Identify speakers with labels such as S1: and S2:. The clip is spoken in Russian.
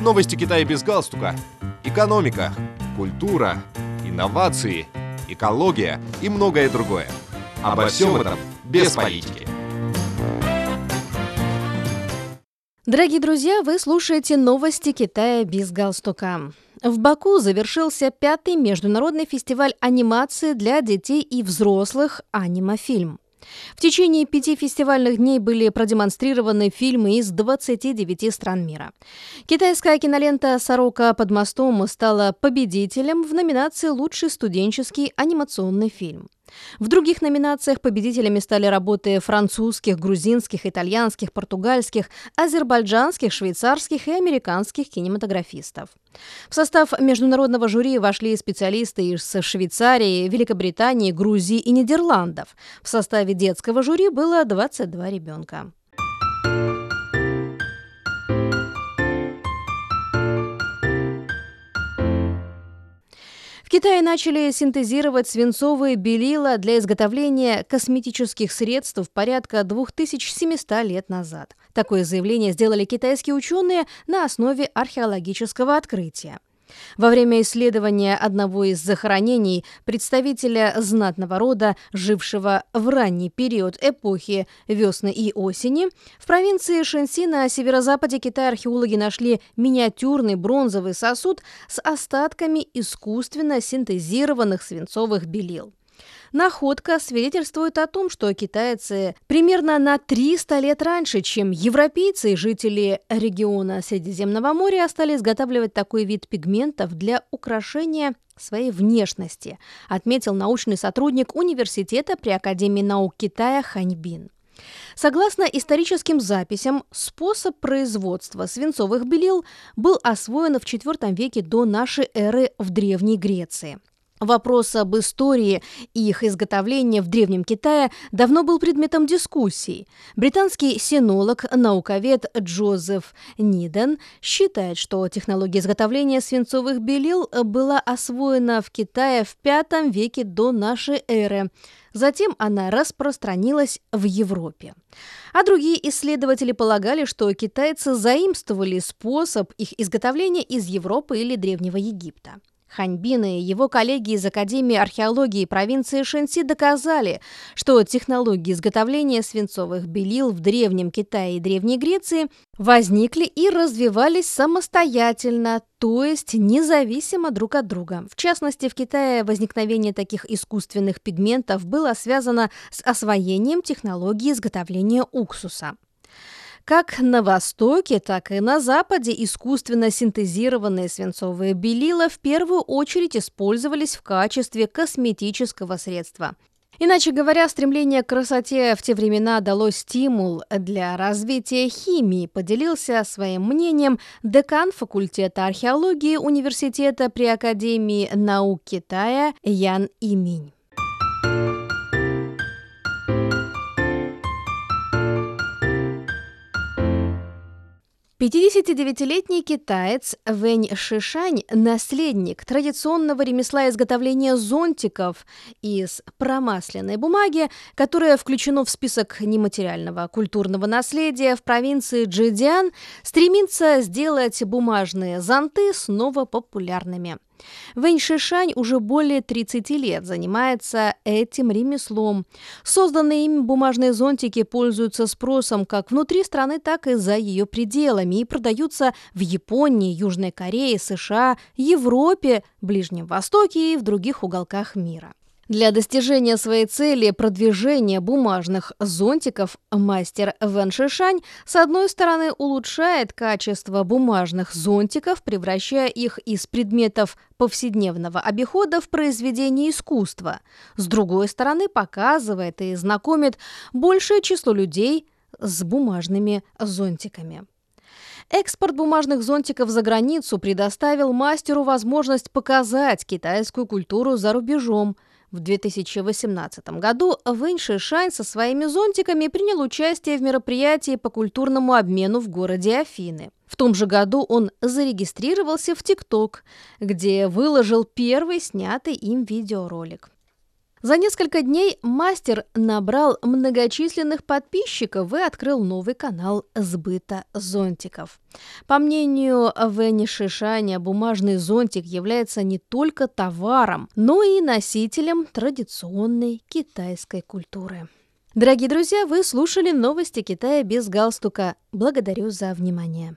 S1: Новости Китая без галстука. Экономика, культура, инновации, экология и многое другое. Обо всем этом без политики.
S2: Дорогие друзья, вы слушаете новости Китая без галстука. В Баку завершился пятый международный фестиваль анимации для детей и взрослых «Анимафильм». В течение пяти фестивальных дней были продемонстрированы фильмы из 29 стран мира. Китайская кинолента «Сорока под мостом» стала победителем в номинации «Лучший студенческий анимационный фильм». В других номинациях победителями стали работы французских, грузинских, итальянских, португальских, азербайджанских, швейцарских и американских кинематографистов. В состав международного жюри вошли специалисты из Швейцарии, Великобритании, Грузии и Нидерландов. В составе детского жюри было 22 ребенка. Китае начали синтезировать свинцовые белила для изготовления косметических средств порядка 2700 лет назад. Такое заявление сделали китайские ученые на основе археологического открытия. Во время исследования одного из захоронений представителя знатного рода, жившего в ранний период эпохи весны и осени, в провинции Шэньси на северо-западе Китая археологи нашли миниатюрный бронзовый сосуд с остатками искусственно синтезированных свинцовых белил. Находка свидетельствует о том, что китайцы примерно на 300 лет раньше, чем европейцы и жители региона Средиземного моря стали изготавливать такой вид пигментов для украшения своей внешности, отметил научный сотрудник университета при Академии наук Китая Ханьбин. Согласно историческим записям, способ производства свинцовых белил был освоен в IV веке до нашей эры в Древней Греции. Вопрос об истории и их изготовлении в Древнем Китае давно был предметом дискуссий. Британский синолог, науковед Джозеф Ниден считает, что технология изготовления свинцовых белил была освоена в Китае в V веке до нашей эры. Затем она распространилась в Европе. А другие исследователи полагали, что китайцы заимствовали способ их изготовления из Европы или Древнего Египта. Ханьбин и его коллеги из Академии археологии провинции Шэньси доказали, что технологии изготовления свинцовых белил в Древнем Китае и Древней Греции возникли и развивались самостоятельно, то есть независимо друг от друга. В частности, в Китае возникновение таких искусственных пигментов было связано с освоением технологии изготовления уксуса. Как на Востоке, так и на Западе искусственно синтезированные свинцовые белила в первую очередь использовались в качестве косметического средства. Иначе говоря, стремление к красоте в те времена дало стимул для развития химии, поделился своим мнением декан факультета археологии университета при Академии наук Китая Ян Иминь. 59-летний китаец Вэнь Шишань, наследник традиционного ремесла изготовления зонтиков из промасленной бумаги, которое включено в список нематериального культурного наследия в провинции Джидиан, стремится сделать бумажные зонты снова популярными. Вэнь Шишань уже более 30 лет занимается этим ремеслом. Созданные им бумажные зонтики пользуются спросом как внутри страны, так и за ее пределами и продаются в Японии, Южной Корее, США, Европе, Ближнем Востоке и в других уголках мира. Для достижения своей цели продвижения бумажных зонтиков мастер Вэн Шишань с одной стороны улучшает качество бумажных зонтиков, превращая их из предметов повседневного обихода в произведение искусства. С другой стороны показывает и знакомит большее число людей с бумажными зонтиками. Экспорт бумажных зонтиков за границу предоставил мастеру возможность показать китайскую культуру за рубежом – в 2018 году Вэнь Шишань со своими зонтиками принял участие в мероприятии по культурному обмену в городе Афины. В том же году он зарегистрировался в ТикТок, где выложил первый снятый им видеоролик. За несколько дней мастер набрал многочисленных подписчиков и открыл новый канал сбыта зонтиков. По мнению Венни Шишаня, бумажный зонтик является не только товаром, но и носителем традиционной китайской культуры. Дорогие друзья, вы слушали новости Китая без галстука. Благодарю за внимание.